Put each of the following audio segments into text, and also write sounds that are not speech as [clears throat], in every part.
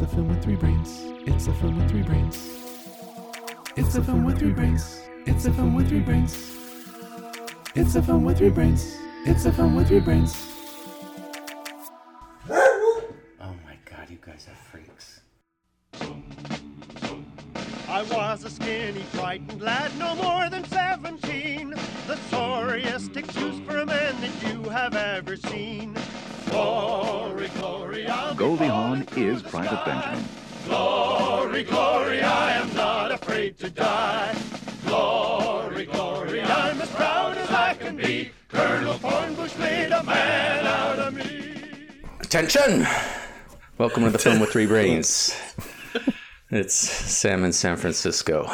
It's a film with three brains. It's a film with three brains. It's a film with three brains. It's a film with three brains. It's a film with three brains. It's a film with three brains. Oh my god, you guys are freaks. I was a skinny, frightened lad, no more than 17. The sorriest excuse for a man that you have ever seen. Glory, glory, I'll Goldie falling Hawn is Private sky. Benjamin. Glory, glory, I am not afraid to die. Glory, glory, I'm as proud as I can be. Colonel Thornbush made a man out of me. Attention! Welcome to the film with three brains. It's Sam in San Francisco.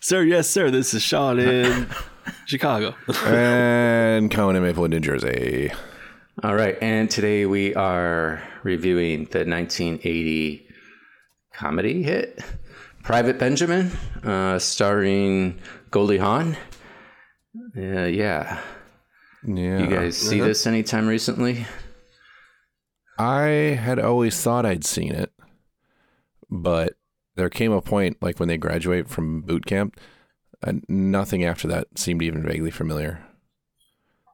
Sir, yes, sir. This is Sean in [laughs] Chicago. and Cohen in Maplewood, New Jersey. All right, and today we are reviewing the 1980 comedy hit Private Benjamin, uh, starring Goldie Hawn. Uh, yeah, Yeah. you guys see this anytime recently? I had always thought I'd seen it, but there came a point, like when they graduate from boot camp, and nothing after that seemed even vaguely familiar.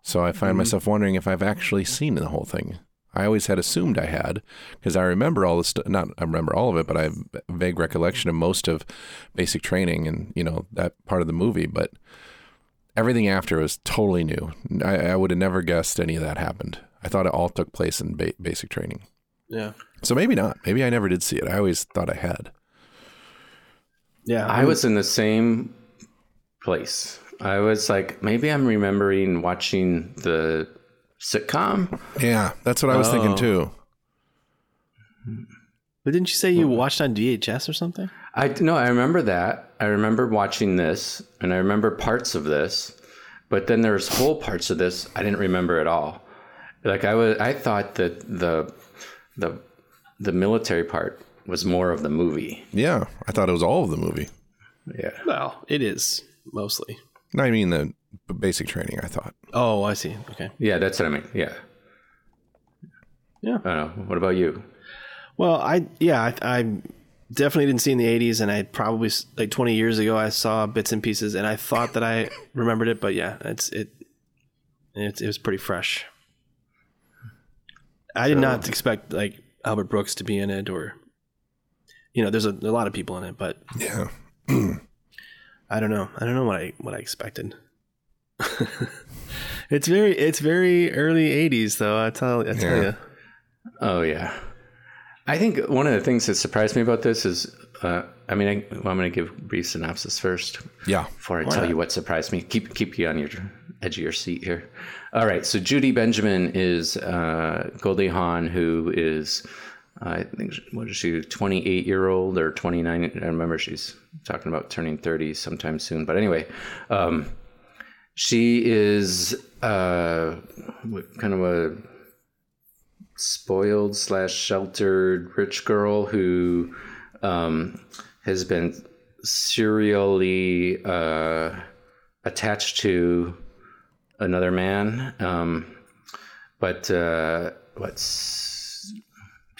So I find mm-hmm. myself wondering if I've actually seen the whole thing. I always had assumed I had because I remember all the stuff. Not I remember all of it, but I have a vague recollection of most of basic training and you know that part of the movie. But everything after was totally new. I, I would have never guessed any of that happened. I thought it all took place in ba- basic training. Yeah. So maybe not. Maybe I never did see it. I always thought I had. Yeah. I was in the same place. I was like, maybe I'm remembering watching the sitcom. Yeah, that's what I was thinking Oh. too. But didn't you say you watched on VHS or something? I no, I remember that. I remember watching this, and I remember parts of this, but then there's whole parts of this I didn't remember at all. Like I was, I thought that the the the military part was more of the movie. Yeah, I thought it was all of the movie. Yeah, Well, it is mostly. No, I mean the basic training. I thought. Oh, I see. Okay. yeah, that's what I mean. Yeah, Yeah. I don't know. What about you? Well, I yeah, I, I definitely didn't see in the '80s, and I probably like 20 years ago I saw bits and pieces, and I thought that I [laughs] remembered it, but yeah, it's it it, it was pretty fresh. I did not expect like Albert Brooks to be in it, or you know, there's a, a lot of people in it, but Yeah. [clears throat] I don't know. I don't know what I what I expected. [laughs] it's very it's very early '80s though. I tell I tell Yeah. you. Oh yeah, I think one of the things that surprised me about this is, uh, I mean, I, well, I'm going to give a brief synopsis first. Yeah. before I tell you what surprised me. Keep keep you on your edge of your seat here. All right, so Judy Benjamin is uh, Goldie Hawn, who is I think what is she, twenty eight year old or twenty nine? I remember she's talking about turning thirty sometime soon. But anyway, um, she is uh, kind of a spoiled slash sheltered rich girl who um, has been serially uh, attached to another man. Um, but uh, what's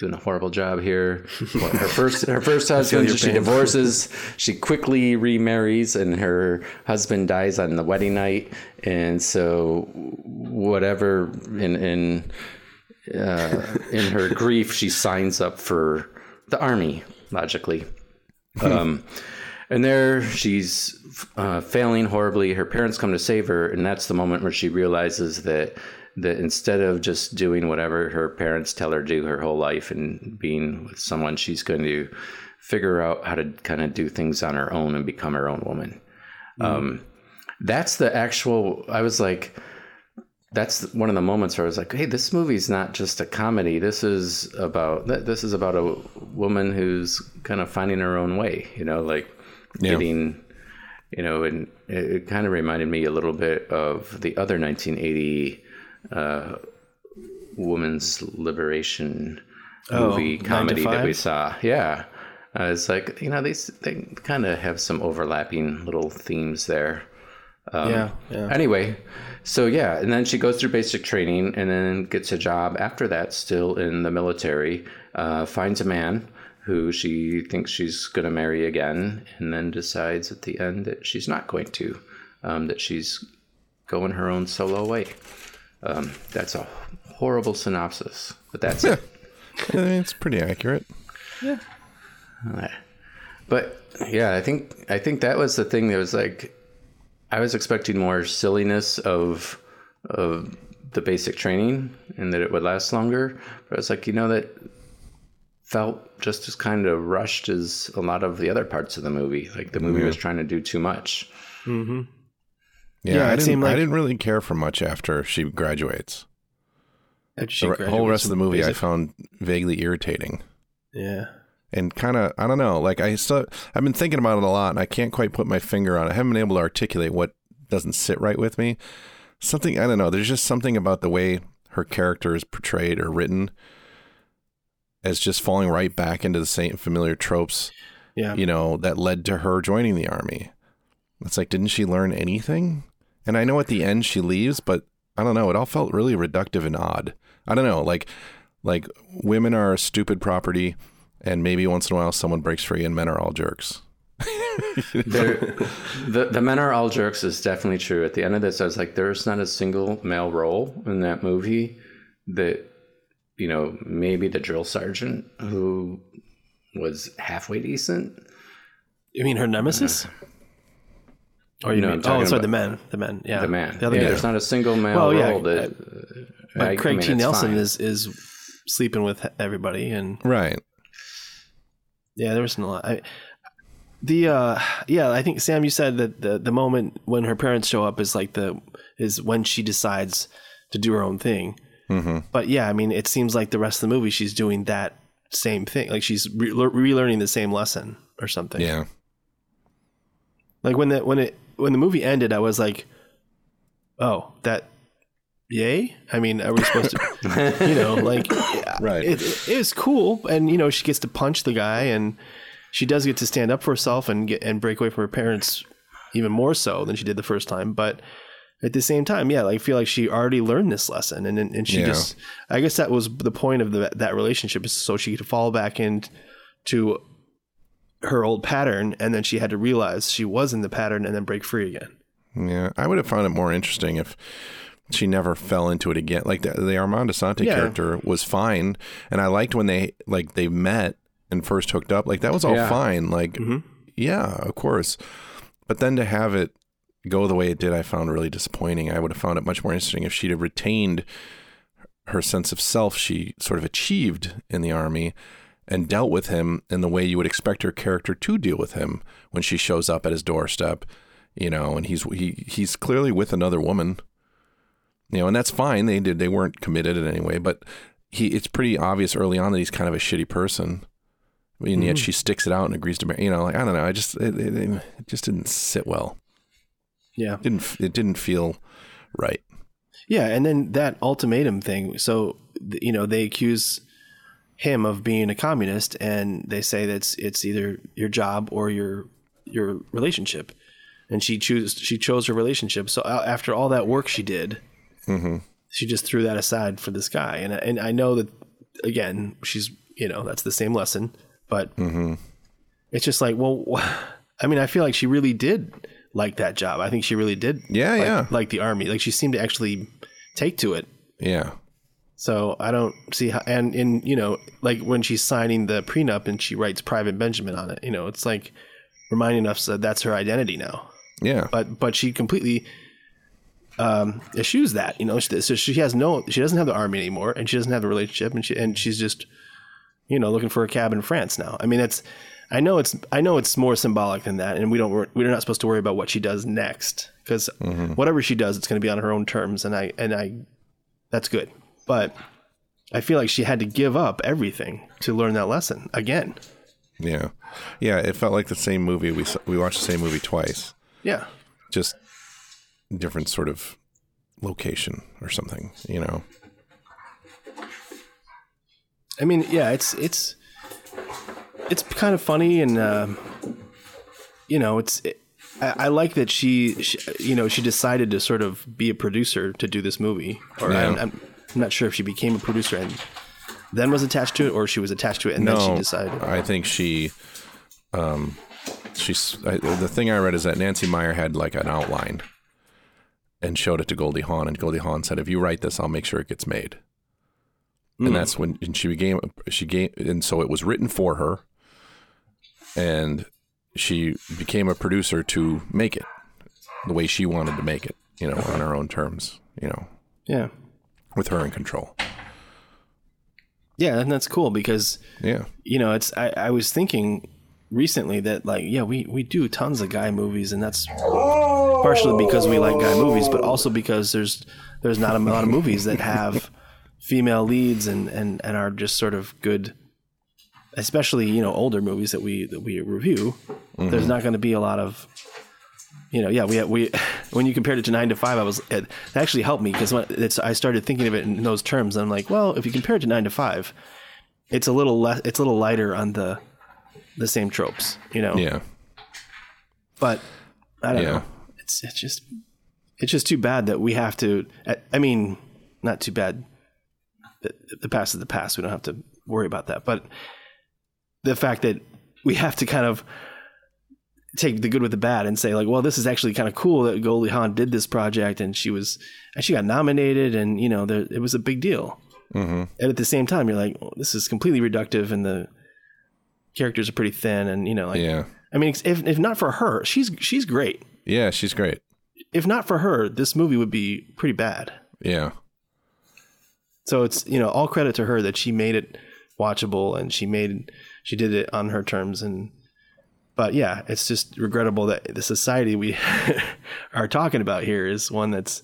doing a horrible job here? [laughs] What, her first her first husband she pain. divorces. She quickly remarries, and her husband dies on the wedding night. And so, whatever in in uh, in her grief, she signs up for the army. Logically, um, and there she's uh, failing horribly. Her parents come to save her, and that's the moment where she realizes that that instead of just doing whatever her parents tell her to do her whole life and being with someone, she's going to figure out how to kind of do things on her own and become her own woman. Um, that's the actual. I was like, that's one of the moments where I was like, hey, this movie's not just a comedy. This is about this is about a woman who's kind of finding her own way. You know, like Yeah. getting. You know, and it, it kind of reminded me a little bit of the other 1980 uh, women's liberation Oh, movie comedy that we saw. Yeah, uh, it's like you know these they kind of have some overlapping little themes there. yeah, yeah. Anyway, so yeah, and then she goes through basic training and then gets a job after that, still in the military. Uh, finds a man who she thinks she's going to marry again, and then decides at the end that she's not going to, um, that she's going her own solo way. Um, that's a horrible synopsis, but that's it. [laughs] I mean, it's pretty accurate. Yeah. But yeah, I think I think that was the thing that was like I was expecting more silliness of of the basic training and that it would last longer. But it's like, you know, that felt just as kind of rushed as a lot of the other parts of the movie. Like the movie was trying to do too much. Yeah, Yeah, I didn't. like- I didn't really care for much after she graduates. After she The re- whole rest of the movie I found vaguely irritating. yeah. and kind of I don't know. Like I still I've been thinking about it a lot, and I can't quite put my finger on it. I haven't been able to articulate what doesn't sit right with me. Something I don't know. There's just something about the way her character is portrayed or written as just falling right back into the same familiar tropes. Yeah. You know that led to her joining the army. It's like didn't she learn anything? And I know at the end she leaves, but I don't know. It all felt really reductive and odd. I don't know. Like like women are a stupid property and maybe once in a while someone breaks free and men are all jerks. [laughs] The the men are all jerks is definitely true. At the end of this, I was like, there's not a single male role in that movie that you know maybe the drill sergeant who was halfway decent. You mean her nemesis? Uh, Or you know, I'm mean? talking Oh, sorry, the men. The men. Yeah. The man. The other yeah, guy. there's not a single male Well, yeah, role that. But I- I Craig mean, T. Nelson fine. is is sleeping with everybody, and Right. yeah, there was a lot. I, the uh, yeah, I think Sam, you said that the the moment when her parents show up is like the is when she decides to do her own thing. Mm-hmm. But yeah, I mean, it seems like the rest of the movie she's doing that same thing, like she's re- relearning the same lesson or something. Yeah. Like when the when it when the movie ended, I was like, "Oh, that, yay!" I mean, are we supposed to, [laughs] you know, like, Right. It, it, it was cool, and you know, she gets to punch the guy, and she does get to stand up for herself and get and break away from her parents even more so than she did the first time. But at the same time, yeah, like, I feel like she already learned this lesson, and and, and she Yeah. just, I guess that was the point of the, that relationship is so she could fall back into her old pattern, and then she had to realize she was in the pattern and then break free again. Yeah. I would have found it more interesting if she never fell into it again. Like the, the Armand Assante Yeah. character was fine, and I liked when they like they met and first hooked up. Like that was all Yeah. fine. Like mm-hmm. yeah, of course. But then to have it go the way it did, I found really disappointing. I would have found it much more interesting if she'd have retained her sense of self she sort of achieved in the army and dealt with him in the way you would expect her character to deal with him when she shows up at his doorstep, you know, and he's he he's clearly with another woman. You know, and that's fine. They did they weren't committed in any way, but he it's pretty obvious early on that he's kind of a shitty person. And yet mm-hmm. she sticks it out and agrees to marry. You know, like I don't know. I just it, it, it just didn't sit well. Yeah. Didn't it didn't feel right. Yeah, and then that ultimatum thing. So you know they accuse him of being a communist, and they say that it's, it's either your job or your your relationship. And she choose she chose her relationship. So uh, after all that work she did, mm-hmm. she just threw that aside for this guy. And I- and I know that again she's you know that's the same lesson, but mm-hmm. it's just like well, I mean I feel like she really did like that job. I think she really did. Yeah, like, yeah. like the army. Like she seemed to actually take to it. Yeah. So I don't see how, and in you know, like when she's signing the prenup and she writes Private Benjamin on it, you know, it's like reminding us that that's her identity now. Yeah. But but she completely um, eschews that, you know. So she has no, she doesn't have the army anymore, and she doesn't have the relationship, and she and she's just, you know, looking for a cab in France now. I mean, it's, I know it's, I know it's more symbolic than that, and we don't, we're not supposed to worry about what she does next because whatever she does, it's going to be on her own terms, and I and I, that's good. But I feel like she had to give up everything to learn that lesson again. Yeah. Yeah, it felt like the same movie. We we watched the same movie twice. Yeah. Just different sort of location or something, you know. I mean, yeah, it's it's it's kind of funny, and um, you know, it's it, I, I like that she, she, you know, she decided to sort of be a producer to do this movie. Or Yeah. I'm, I'm, I'm not sure if she became a producer and then was attached to it, or she was attached to it and then she decided. I think she, um, she's I, the thing I read is that Nancy Meyer had like an outline and showed it to Goldie Hawn, and Goldie Hawn said, "If you write this, I'll make sure it gets made." And that's when and she became she gave and so it was written for her, and she became a producer to make it the way she wanted to make it, you know, on her own terms, you know, Yeah, with her in control. yeah, and that's cool because Yeah, you know, it's I, I was thinking recently that like yeah we we do tons of guy movies and that's partially because we like guy movies but also because there's there's not a lot of movies that have [laughs] female leads and and and are just sort of good especially you know older movies that we that we review. There's mm-hmm. not going to be a lot of you know yeah we we [laughs] when you compared it to 9 to 5 I was it actually helped me because it's I started thinking of it in those terms I'm like well if you compare it to 9 to 5 it's a little less it's a little lighter on the the same tropes you know yeah, but I don't Yeah. know. It's it's just it's just too bad that we have to. I, I mean, not too bad. The, the past is the past. We don't have to worry about that. But the fact that we have to kind of take the good with the bad and say like, well, this is actually kind of cool that Goldie Hawn did this project and she was and she got nominated and you know there, it was a big deal. hmm And at the same time, you're like, well, this is completely reductive and the characters are pretty thin and you know like yeah, I mean, if if not for her, she's she's great. yeah. She's great. If not for her, this movie would be pretty bad. Yeah. So it's you know all credit to her that she made it watchable and she made she did it on her terms and but yeah, it's just regrettable that the society we [laughs] are talking about here is one that's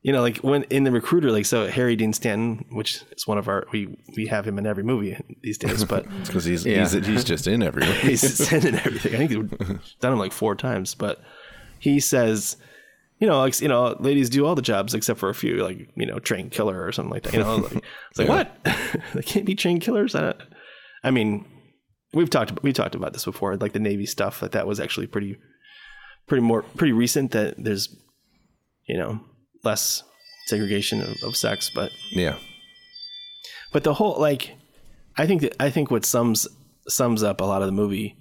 you know like when in the recruiter like so Harry Dean Stanton, which is one of our we we have him in every movie these days, but [laughs] It's because he's, Yeah. he's he's just in everywhere. [laughs] he's in everything. I think he's done him like four times, but he says, you know, like you know, ladies do all the jobs except for a few, like you know, train killer or something like that. You know, like, it's like Yeah. what? they can't be train killers. I, I mean, we've talked we talked about this before, like the Navy stuff. That that was actually pretty, pretty more pretty recent. That there's, you know, less segregation of, of sex, but yeah. but the whole like i think that i think what sums sums up a lot of the movie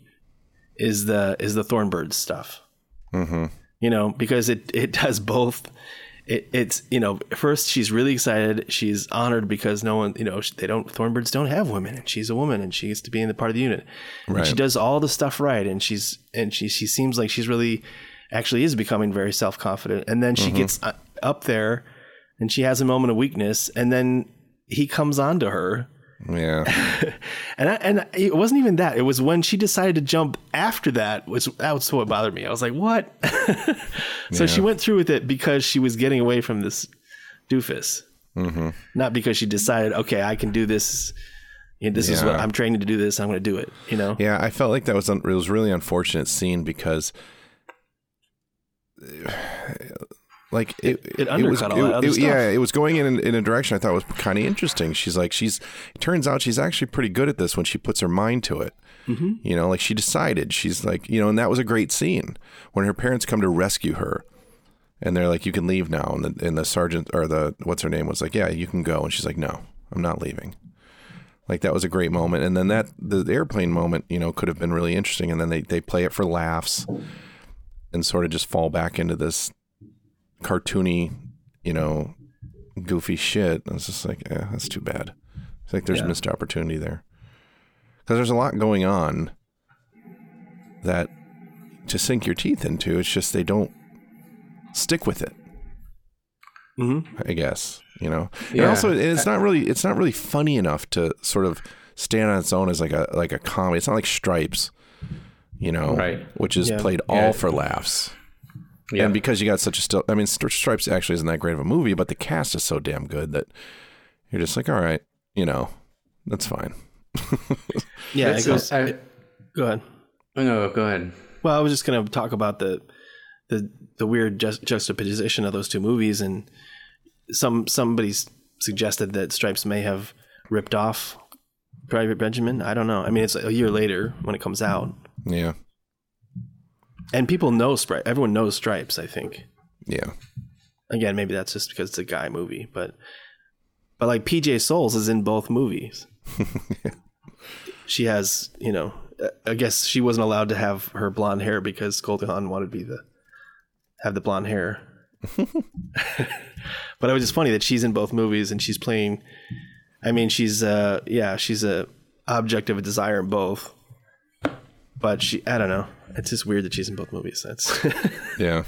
is the is the thornbirds stuff hmm you know because it it does both it, it's you know first she's really excited. She's honored because no one you know they don't thornbirds don't have women and she's a woman and she gets to be in the part of the unit. And she does all the stuff right and she's and she she seems like she's really actually is becoming very self-confident. And then she gets uh, up there and she has a moment of weakness and then he comes on to her Yeah. [laughs] and I, and it wasn't even that. It was when she decided to jump after that was that was what bothered me. I was like, "What?" [laughs] so she went through with it because she was getting away from this doofus, hmm not because she decided, "Okay, I can do this. You know, this is what I'm training to do. This. I'm going to do it." You know? Yeah, I felt like that was un- it was really unfortunate scene because [sighs] like it, it was all that other it- stuff. yeah it was going in in a direction I thought was kind of interesting. She's like she's it turns out she's actually pretty good at this when she puts her mind to it. Mm-hmm. You know, like she decided she's like you know, and that was a great scene when her parents come to rescue her. And they're like, "You can leave now." And the and the sergeant or the what's her name was like, "Yeah, you can go." And she's like, "No, I'm not leaving." Like that was a great moment. And then that the airplane moment, you know, could have been really interesting. And then they they play it for laughs and sort of just fall back into this cartoony, you know, goofy shit. And it's just like, yeah, that's too bad. It's like there's Yeah. missed opportunity there because there's a lot going on that to sink your teeth into. It's just they don't stick with it. Mm-hmm. I guess you know. And Yeah. also, it's not really it's not really funny enough to sort of stand on its own as like a like a comedy. It's not like Stripes, you know, Right. Which is Yeah. played all Yeah. for laughs. Yeah. And because you got such a still, I mean, Stripes actually isn't that great of a movie, but the cast is so damn good that you're just like, all right, you know, that's fine. [laughs] Yeah. It goes. I- go ahead. Oh, no, go ahead. Well, I was just going to talk about the the the weird just, juxtaposition of those two movies, and some somebody's suggested that Stripes may have ripped off Private Benjamin. I don't know. I mean, it's a year later when it comes out. Yeah. And people know Stripes. Everyone knows Stripes. I think. Yeah. Again, maybe that's just because it's a guy movie, but but like PJ Soles is in both movies. [laughs] she has, you know, I guess she wasn't allowed to have her blonde hair because Goldie Hawn wanted to be the have the blonde hair. [laughs] [laughs] but it was just funny that she's in both movies and she's playing. I mean, she's uh, yeah, she's a object of a desire in both. But she, I don't know. It's just weird that she's in both movies. That's. [laughs] Yeah.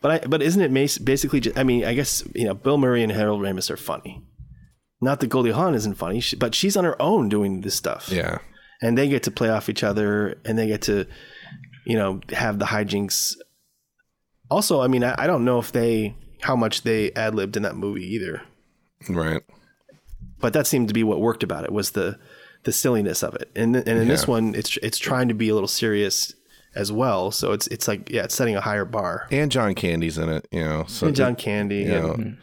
But I, but isn't it basically? Just, I mean, I guess you know, Bill Murray and Harold Ramis are funny. Not that Goldie Hawn isn't funny, but she's on her own doing this stuff. Yeah. and they get to play off each other, and they get to, you know, have the hijinks. Also, I mean, I, I don't know if they how much they ad libbed in that movie either, Right. but that seemed to be what worked about it was the the silliness of it. And and in this one, it's it's trying to be a little serious as well. So it's it's like yeah, it's setting a higher bar. And John Candy's in it, you know. So And John Candy, you know, and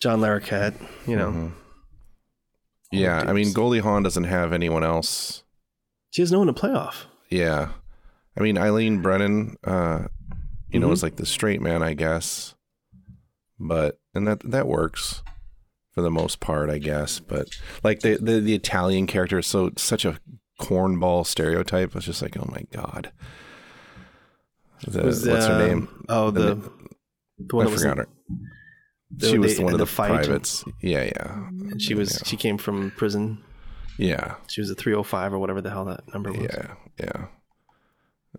John Larroquette, you know, Mm-hmm. yeah, I mean Goldie Hawn doesn't have anyone else. she has no one to play off. Yeah. I mean Eileen Brennan uh you know Mhm. is like the straight man, I guess. But and that that works for the most part, I guess. But like the the, the Italian character is so such a cornball stereotype. It's just like, oh my god. The, Was, what's her um, name? Oh, The the the one I forgot her. the- She was they- one of the the fight privates. Yeah, yeah, and she was she came from prison. yeah, She was a 305 or whatever the hell that number was. yeah, yeah.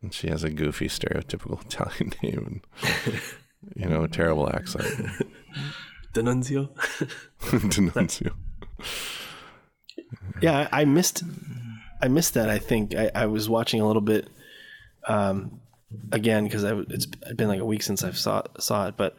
And she has a goofy, stereotypical [laughs] Italian name, and [laughs] you know, a terrible accent. [laughs] Denunzio. [laughs] Denuncio. Yeah, I, I missed I missed that. I think I, I was watching a little bit um, again because it's been like a week since I saw saw it, but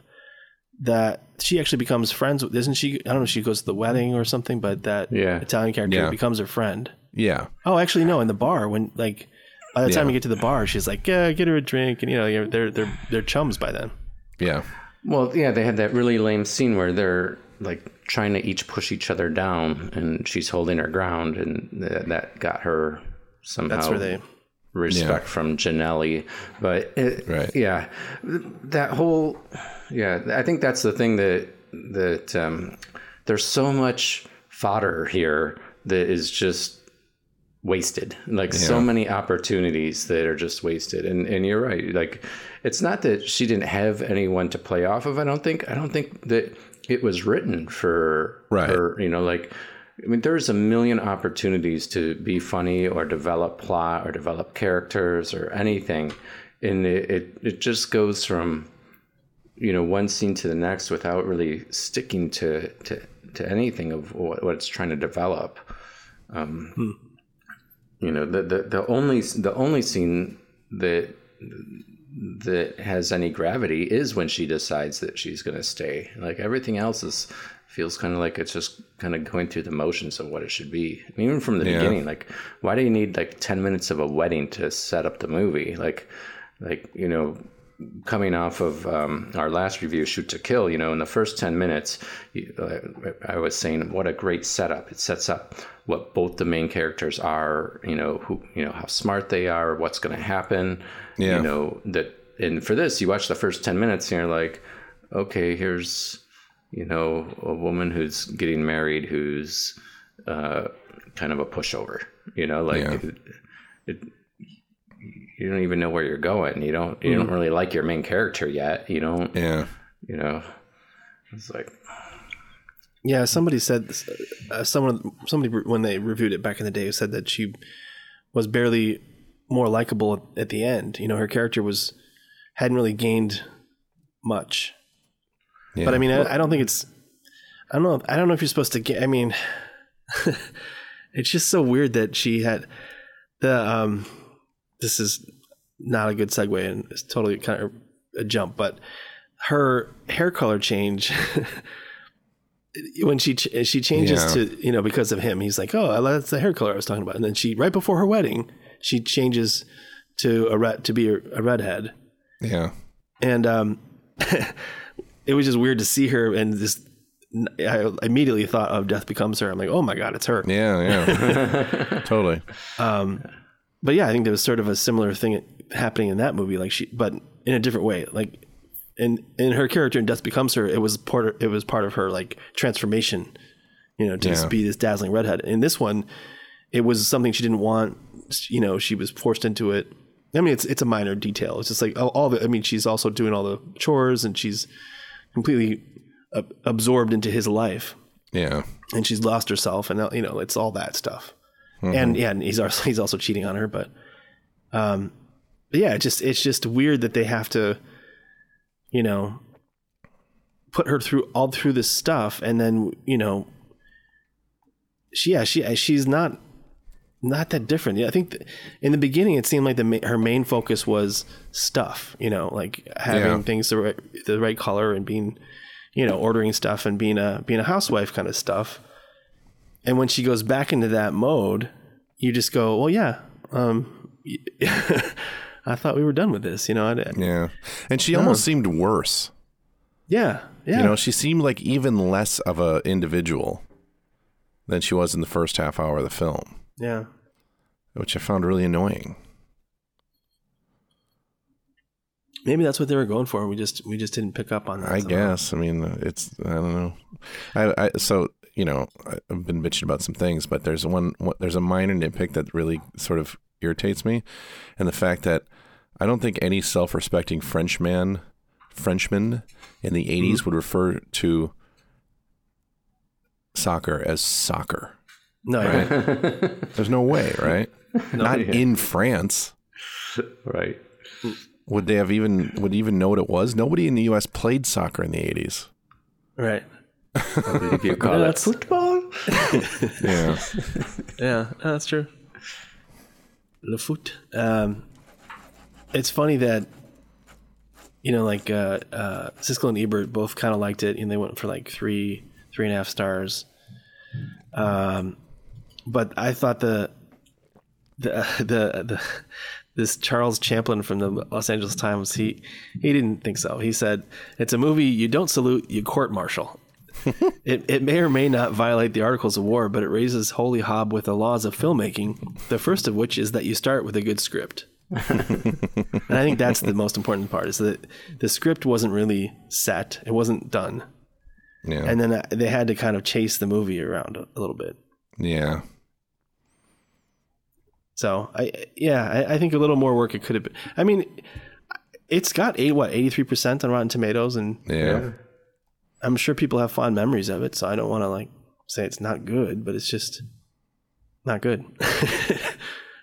that she actually becomes friends with isn't she? I don't know if she goes to the wedding or something, but that Yeah. Italian character Yeah. becomes her friend. Yeah, Oh, actually, no. In the bar, when like by the time Yeah. we get to the bar, she's like, "Yeah, get her a drink," and you know, they're they're they're chums by then. yeah, Well, yeah, they had that really lame scene where they're like trying to each push each other down, and she's holding her ground, and th- that got her somehow That's where they. respect from Gianelli. But it, Right. yeah, that whole yeah, I think that's the thing that that um, there's so much fodder here that is just wasted. Like so many opportunities that are just wasted. And and you're right. Like it's not that she didn't have anyone to play off of. I don't think i don't think that it was written for Right. her you know like i mean there's a million opportunities to be funny or develop plot or develop characters or anything. And it it, it just goes from you know one scene to the next without really sticking to to, to anything of what, what it's trying to develop um, hmm. You know the, the the only the only scene that that has any gravity is when she decides that she's going to stay. Like everything else is feels kind of like it's just kind of going through the motions of what it should be. Even from the Yeah. beginning like why do you need like 10 minutes of a wedding to set up the movie? Like like you know coming off of um, our last review, Shoot to Kill, you know, in the first 10 minutes, uh, I was saying what a great setup. It sets up what both the main characters are, you know, who, you know, how smart they are, what's going to happen, Yeah. you know, that, and for this, you watch the first 10 minutes and you're like, okay, here's, you know, a woman who's getting married who's uh, kind of a pushover, you know, like Yeah. it, it, you don't even know where you're going. You don't you don't really like your main character yet. You don't yeah, you know. It's like Yeah, somebody said uh, someone somebody when they reviewed it back in the day said that she was barely more likable at the end. You know, her character was hadn't really gained much. yeah. But I mean, I, I don't think it's. I don't know. I don't know if you're supposed to get. I mean, [laughs] it's just so weird that she had the. um This is not a good segue, and it's totally kind of a jump. But her hair color change [laughs] when she ch- she changes Yeah. to you know because of him. He's like, oh, that's the hair color I was talking about. And then she right before her wedding, she changes to a red to be a, a redhead yeah, and um, [laughs] it was just weird to see her and this. I immediately thought of Death Becomes Her. I'm like, oh my god, it's her. yeah, yeah, [laughs] totally. Um, but yeah, I think there was sort of a similar thing happening in that movie, like she, but in a different way. Like in in her character in Death Becomes Her, it was part of, it was part of her like transformation, you know, to Yeah. be this dazzling redhead. In this one, it was something she didn't want. You know, she was forced into it. I mean, it's it's a minor detail. It's just like all, all the. I mean, she's also doing all the chores, and she's completely uh, absorbed into his life Yeah. and she's lost herself, and you know it's all that stuff. And yeah, and he's also [laughs] he's also cheating on her, but um, but yeah, it just it's just weird that they have to, you know, put her through all through this stuff, and then you know, she yeah she she's not not that different. Yeah, I think th- in the beginning it seemed like the ma- her main focus was stuff, you know, like having Yeah. things the right the right color and being, you know, ordering stuff and being a being a housewife kind of stuff. And when she goes back into that mode, you just go, well, yeah, um, [laughs] I thought we were done with this, you know. I, Yeah. And she almost seemed worse. yeah, yeah, You know, she seemed like even less of a individual than she was in the first half hour of the film, yeah. which I found really annoying. Maybe that's what they were going for. We just we just didn't pick up on that. I somehow. guess. I mean, it's I don't know. I, I so you know I've been bitching about some things, but there's one, there's a minor nitpick that really sort of irritates me, and the fact that I don't think any self-respecting Frenchman Frenchman in the '80s Mm-hmm. would refer to soccer as soccer. No, yeah. There's no way, right? [laughs] Not yeah. in France. right. Would they have even would even know what it was? Nobody in the U.S. played soccer in the '80s. right. If you call it that's- football. [laughs] Yeah, Yeah, that's true. Le foot. Um, it's funny that you know, like uh, uh, Siskel and Ebert both kind of liked it, and they went for like three, three and a half stars. Um, but I thought the the [laughs] the the this Charles Champlin from the Los Angeles Times he he didn't think so. He said it's a movie you don't salute, you court martial. [laughs] It, it may or may not violate the Articles of War, but it raises holy hob with the laws of filmmaking. The first of which is that you start with a good script. [laughs] and I think that's the most important part is that the script wasn't really set; it wasn't done, yeah, and then uh, they had to kind of chase the movie around a, a little bit. yeah. So I, yeah, I, I think a little more work it could have been. I mean, it's got eight what eighty three percent on Rotten Tomatoes, and Yeah. I'm sure people have fond memories of it. So I don't want to like say it's not good, but it's just not good. [laughs]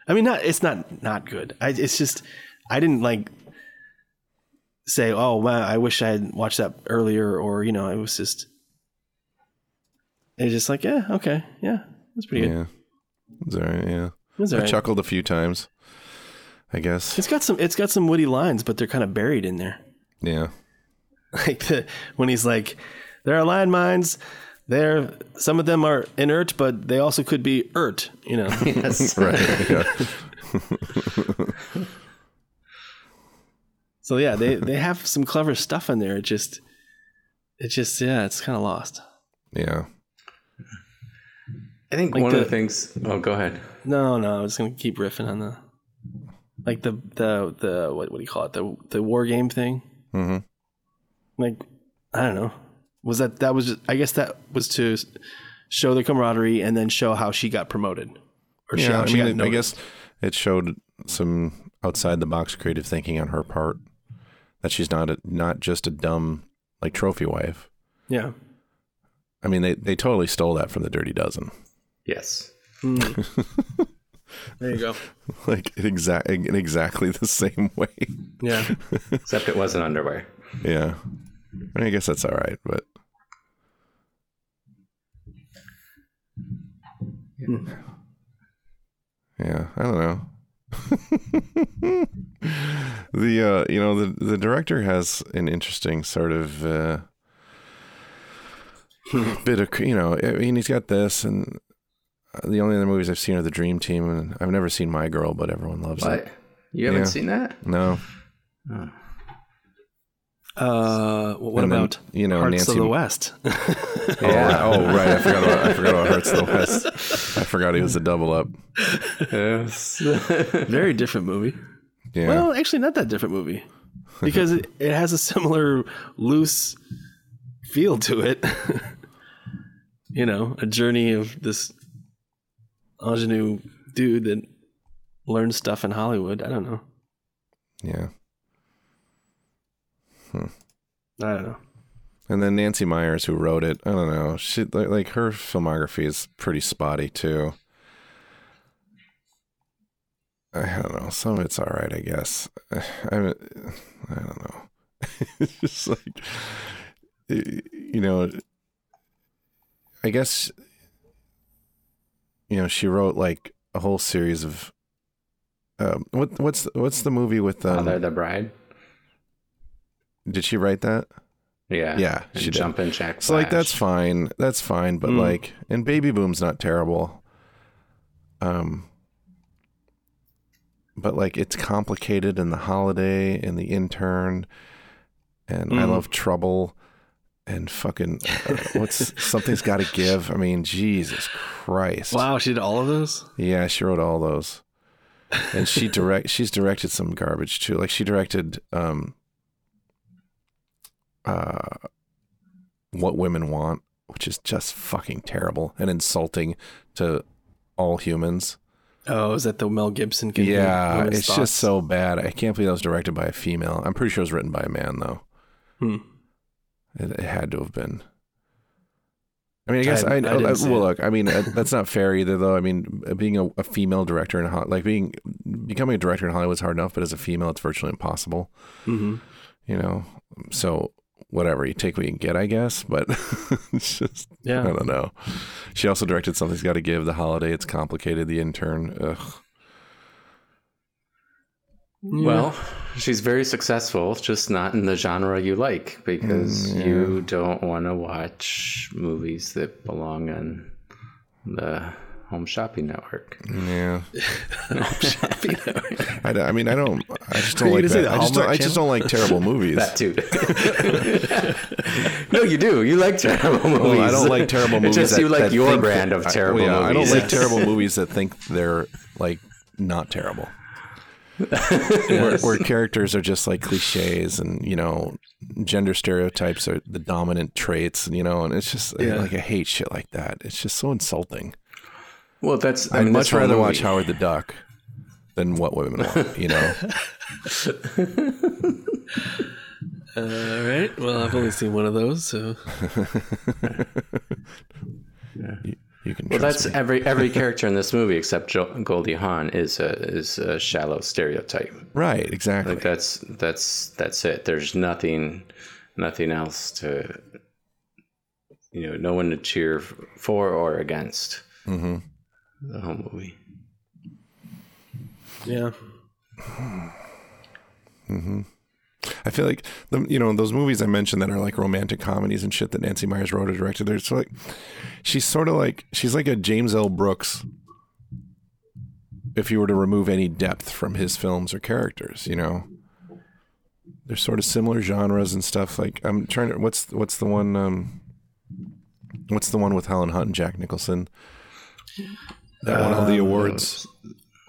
I mean, not it's not not good. I, it's just I didn't like say, oh wow, I wish I had watched that earlier, or you know, it was just it's just like yeah, okay, yeah, that's pretty good. Yeah. It's all right, yeah. It's I right. chuckled a few times, I guess. It's got some it's got some witty lines, but they're kind of buried in there. Yeah. [laughs] like the, when he's like, there are landmines. There, some of them are inert, but they also could be ert. You know, [laughs] Yes. [laughs] Right. so yeah, they they have some clever stuff in there. It just, it just yeah, it's kind of lost. Yeah. I think Like one of the- the things. Oh, go ahead. No, no, I was gonna keep riffing on the, like the the the what what do you call it the the war game thing. hmm Like I don't know, was that that was just, I guess that was to show the camaraderie and then show how she got promoted. Or Yeah. how I she got mean, I guess it showed some outside the box creative thinking on her part that she's not a, not just a dumb like trophy wife. yeah. I mean, they, they totally stole that from the Dirty Dozen. Yes. Hmm. There you go. [laughs] Like in exact in exactly the same way. Yeah. [laughs] Except it wasn't underwear. Yeah. I, mean, I guess that's all right, but yeah, I don't know. [laughs] the uh, you know the the director has an interesting sort of uh, bit of you know I mean he's got this and uh, the only other movies I've seen are the Dream Team and I've never seen My Girl but everyone loves What? it. You haven't Yeah. seen that? No, Uh, what And then, about you know, Hearts Nancy- of the West? [laughs] Yeah. Oh right, I forgot about I forgot about Hearts of the West. I forgot he was a double up. Yes. [laughs] Very different movie. Yeah. Well, actually, not that different movie because it, it has a similar loose feel to it. [laughs] you know, a journey of this ingenue dude that learns stuff in Hollywood. I don't know. yeah. I don't know. And then Nancy Meyers, who wrote it, I don't know. She like, like her filmography is pretty spotty too. I don't know. Some of it's all right, I guess. [sighs] I, mean, I don't know. [laughs] it's just like you know. I guess you know she wrote like a whole series of. Um, what what's what's the movie with um, Father the Bride. Did she write that? Yeah. Yeah, And she did. Jumpin' Jack. So like that's fine. That's fine, but Mm. like and Baby Boom's not terrible. Um but like it's complicated in the holiday and the intern and I Mm. love trouble and fucking uh, what's [laughs] something's got to give. I mean, Jesus Christ. Wow, she did all of those. Yeah, she wrote all those. And she direct she's directed some garbage too. Like she directed um uh What Women Want, which is just fucking terrible and insulting to all humans. Oh, is that the Mel Gibson? yeah, it's thoughts? just so bad. I can't believe that was directed by a female. I'm pretty sure it was written by a man though. Hmm. It, it had to have been. I mean, I guess I- I, I I- well, look. I mean, uh, [laughs] that's not fair either, though. I mean, uh, being a, a female director in Hollywood, like being becoming a director in Hollywood is hard enough, but as a female, it's virtually impossible. hmm You know, so whatever you take what you can get, I guess. But [laughs] it's just, I don't know. She also directed something's got to give. The holiday, it's complicated. The intern, ugh. Well, she's very successful, just not in the genre you like because Mm, yeah. you don't want to watch movies that belong in the Home Shopping Network. Yeah. [laughs] [laughs] I, don't- I mean, I don't. I just don't like you gonna say that. I just don't. I just don't like terrible movies. That too. [laughs] no, you do. You like terrible movies. Well, I don't like terrible movies. It's just that- you like that your brand of I- terrible yeah, I don't like terrible movies that think they're like not terrible. where, where characters are just like cliches and you know gender stereotypes are the dominant traits and you know and it's just Yeah. like I hate shit like that. It's just so insulting. Well, that's. I I'd mean, much this whole rather watch Howard the Duck than What Women Want. You know, [laughs] All right. Well, I've only seen one of those, so [laughs] you can. Well, that's me. every every [laughs] character in this movie except jo- Goldie Hawn is a is a shallow stereotype. right. Exactly. Like that's that's that's it. There's nothing nothing else to you know, no one to cheer for or against hmm the whole movie. yeah. Mhm. I feel like the you know those movies I mentioned that are like romantic comedies and shit that Nancy Meyers wrote or directed. They're so like she's sort of like she's like a James L. Brooks. If you were to remove any depth from his films or characters, you know, they're sort of similar genres and stuff. Like I'm trying to what's what's the one um, what's the one with Helen Hunt and Jack Nicholson that won all the um, awards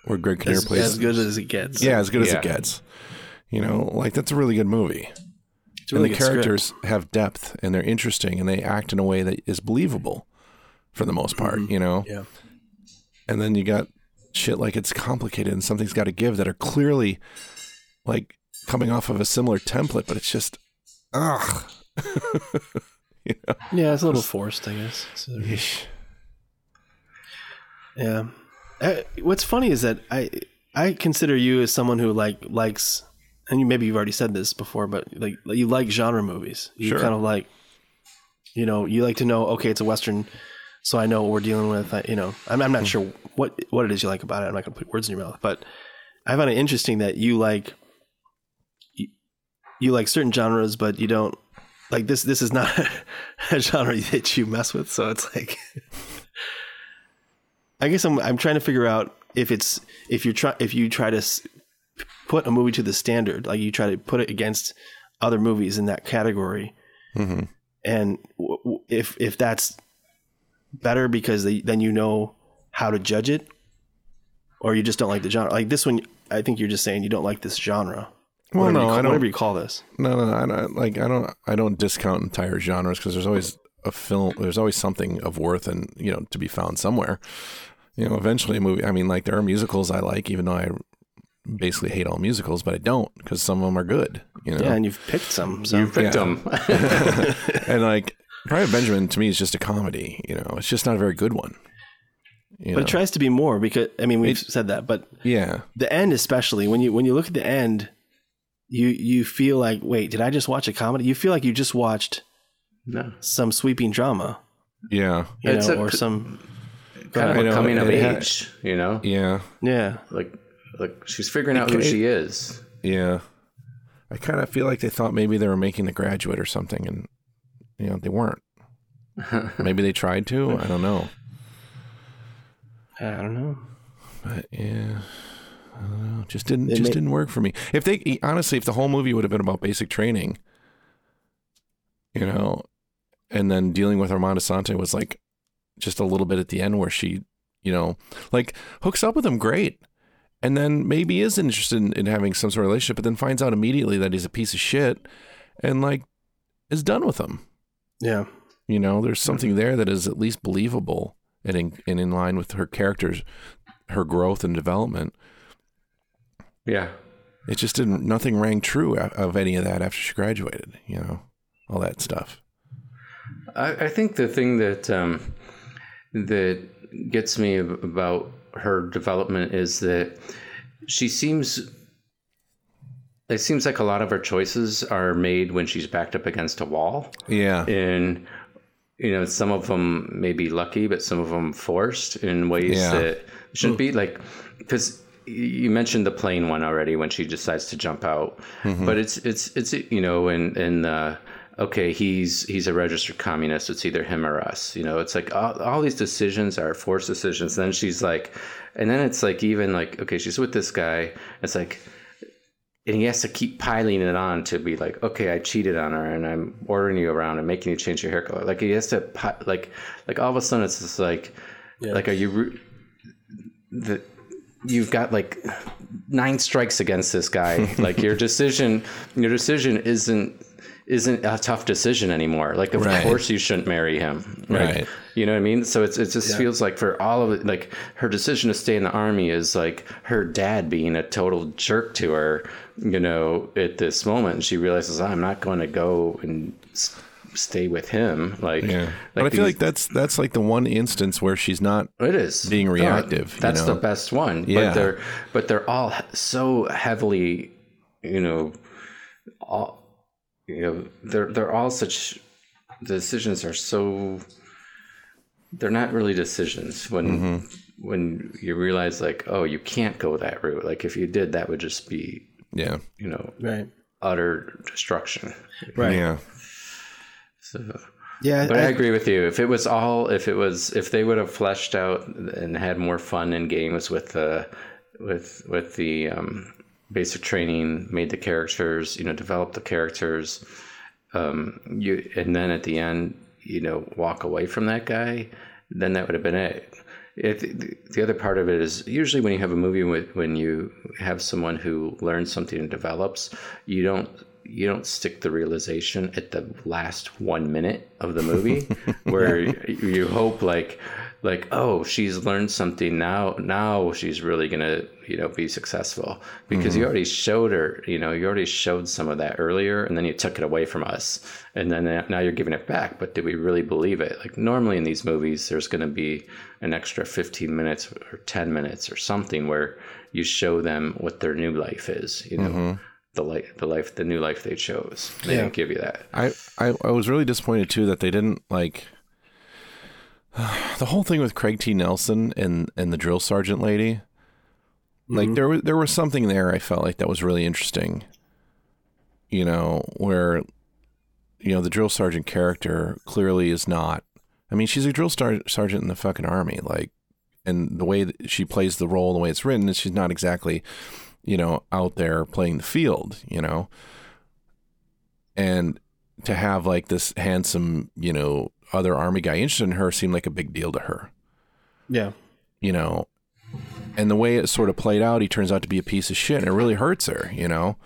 where Greg Kinnear As, plays as good as it gets. yeah, as good as Yeah. it gets. You know, like that's a really good movie. It's really and the good script. characters have depth and they're interesting and they act in a way that is believable for the most part, mm-hmm. you know? Yeah. And then you got shit like it's complicated and something's got to give that are clearly like coming off of a similar template, but it's just, ugh. [laughs] you know? Yeah, it's a little forced, I guess. So, Yeesh. Yeah. Uh, what's funny is that I I consider you as someone who like likes, and you maybe you've already said this before, but like you like genre movies. You Sure. kind of like, you know, you like to know. Okay, it's a western, so I know what we're dealing with. I, you know, I'm, I'm not sure what what it is you like about it. I'm not going to put words in your mouth, but I find it interesting that you like you, you like certain genres, but you don't like this. This is not [laughs] a genre that you mess with. So it's like, [laughs] I guess I'm I'm trying to figure out if it's if you try if you try to s- put a movie to the standard, like you try to put it against other movies in that category, hmm and w- w- if if that's better because they, then you know how to judge it, or you just don't like the genre. Like this one, I think you're just saying you don't like this genre. Well, whatever no, call, I don't. whatever you call this. No, no, no. I don't, like I don't. I don't discount entire genres because there's always a film. There's always something of worth and you know to be found somewhere. You know, eventually a movie. I mean, like there are musicals I like, even though I basically hate all musicals, but I don't because some of them are good. You know, Yeah, and you've picked some. So You picked Yeah. them. [laughs] [laughs] and like Private Benjamin to me is just a comedy. You know, it's just not a very good one. You but know? it tries to be more because I mean we've said that, but yeah, the end especially when you when you look at the end, you you feel like wait, did I just watch a comedy? You feel like you just watched no. some sweeping drama, yeah, you It's know, a- or some Kind of I a know, coming of it had- age, you know? yeah, yeah. Like like she's figuring out who it- she is. yeah. I kind of feel like they thought maybe they were making The Graduate or something, and you know they weren't. [laughs] maybe they tried to. I don't know. I don't know. But yeah, I don't know. Just didn't It just may- didn't work for me. If they honestly, if the whole movie would have been about basic training, you know, and then dealing with Armand Assante was like just a little bit at the end where she, you know, like hooks up with him great. And then maybe is interested in, in having some sort of relationship, but then finds out immediately that he's a piece of shit and like is done with him. Yeah. You know, there's something there that is at least believable and in, and in line with her character's, her growth and development. Yeah. It just didn't, nothing rang true of- of any of that after she graduated, you know, all that stuff. I, I think the thing that um, that gets me about her development is that she seems. It seems like a lot of her choices are made when she's backed up against a wall, Yeah. and you know some of them may be lucky, but some of them forced in ways Yeah. that shouldn't be. Like because you mentioned the plane one already when she decides to jump out, but it's it's it's you know and and. Uh, okay, he's he's a registered communist. It's either him or us. You know, it's like all, all these decisions are forced decisions. Then she's like, and then it's like even like okay, she's with this guy. It's like, and he has to keep piling it on to be like, okay, I cheated on her, and I'm ordering you around and making you change your hair color. Like he has to like like all of a sudden it's just like, like are you re- the you've got like nine strikes against this guy. like your decision, your decision isn't isn't a tough decision anymore. Like of Right. course you shouldn't marry him. Like, Right. You know what I mean? So it's it just feels like for all of it, like her decision to stay in the army is like her dad being a total jerk to her. You know, at this moment, and she realizes I'm not going to go and stay with him. Like, Yeah. but I feel these- like that's, that's like the one instance where she's not, it is being No, reactive, you that's know? the best one. Yeah. But they're but they're all so heavily, you know, all you know, they're they're all such the decisions are so they're not really decisions when Mm-hmm. when you realize like oh you can't go that route like if you did that would just be yeah. you know Right. utter destruction Right. Yeah. so Yeah. But I, I- agree with you. If it was all, if it was, if they would have fleshed out and had more fun in games with the, with with the um, basic training, made the characters, you know, developed the characters, um, you, and then at the end, you know, walk away from that guy, then that would have been it. It, the other part of it is usually when you have a movie with when you have someone who learns something and develops, you don't you don't stick the realization at the last one minute of the movie [laughs] where you hope like like oh she's learned something now now she's really gonna you know be successful. Because you mm-hmm. already showed her you know you already showed some of that earlier and then you took it away from us. And then now you're giving it back. But do we really believe it? Like normally in these movies there's going to be an extra 15 minutes or 10 minutes or something where you show them what their new life is you know? Mm-hmm. The life the life the new life they chose. They Yeah. didn't give you that. I, I I was really disappointed too that they didn't like [sighs] the whole thing with Craig T. Nelson and and the drill sergeant lady. Like mm-hmm. there was there was something there I felt like that was really interesting. You know, where you know the drill sergeant character clearly is not. I mean, she's a drill star, sergeant in the fucking army, like, and the way that she plays the role, the way it's written, is she's not exactly, you know, out there playing the field. You know, and to have like this handsome, you know, other army guy interested in her seemed like a big deal to her. Yeah. You know, and the way it sort of played out, he turns out to be a piece of shit, and it really hurts her. You know.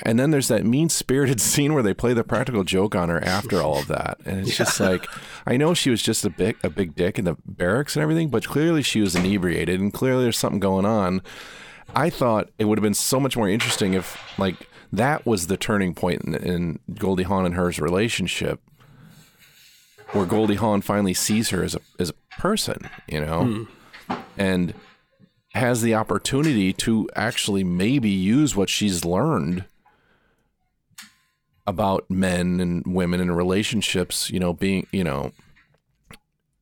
And then there's that mean spirited [laughs] scene where they play the practical joke on her after all of that. And it's just [laughs] like I know she was just a big a big dick in the barracks and everything, but clearly she was inebriated and clearly there's something going on. I thought it would have been so much more interesting if like that was the turning point in, in Goldie Hawn and her's relationship where Goldie Hawn finally sees her as a as a person, you know, hmm. and has the opportunity to actually maybe use what she's learned about men and women and relationships, you know, being, you know,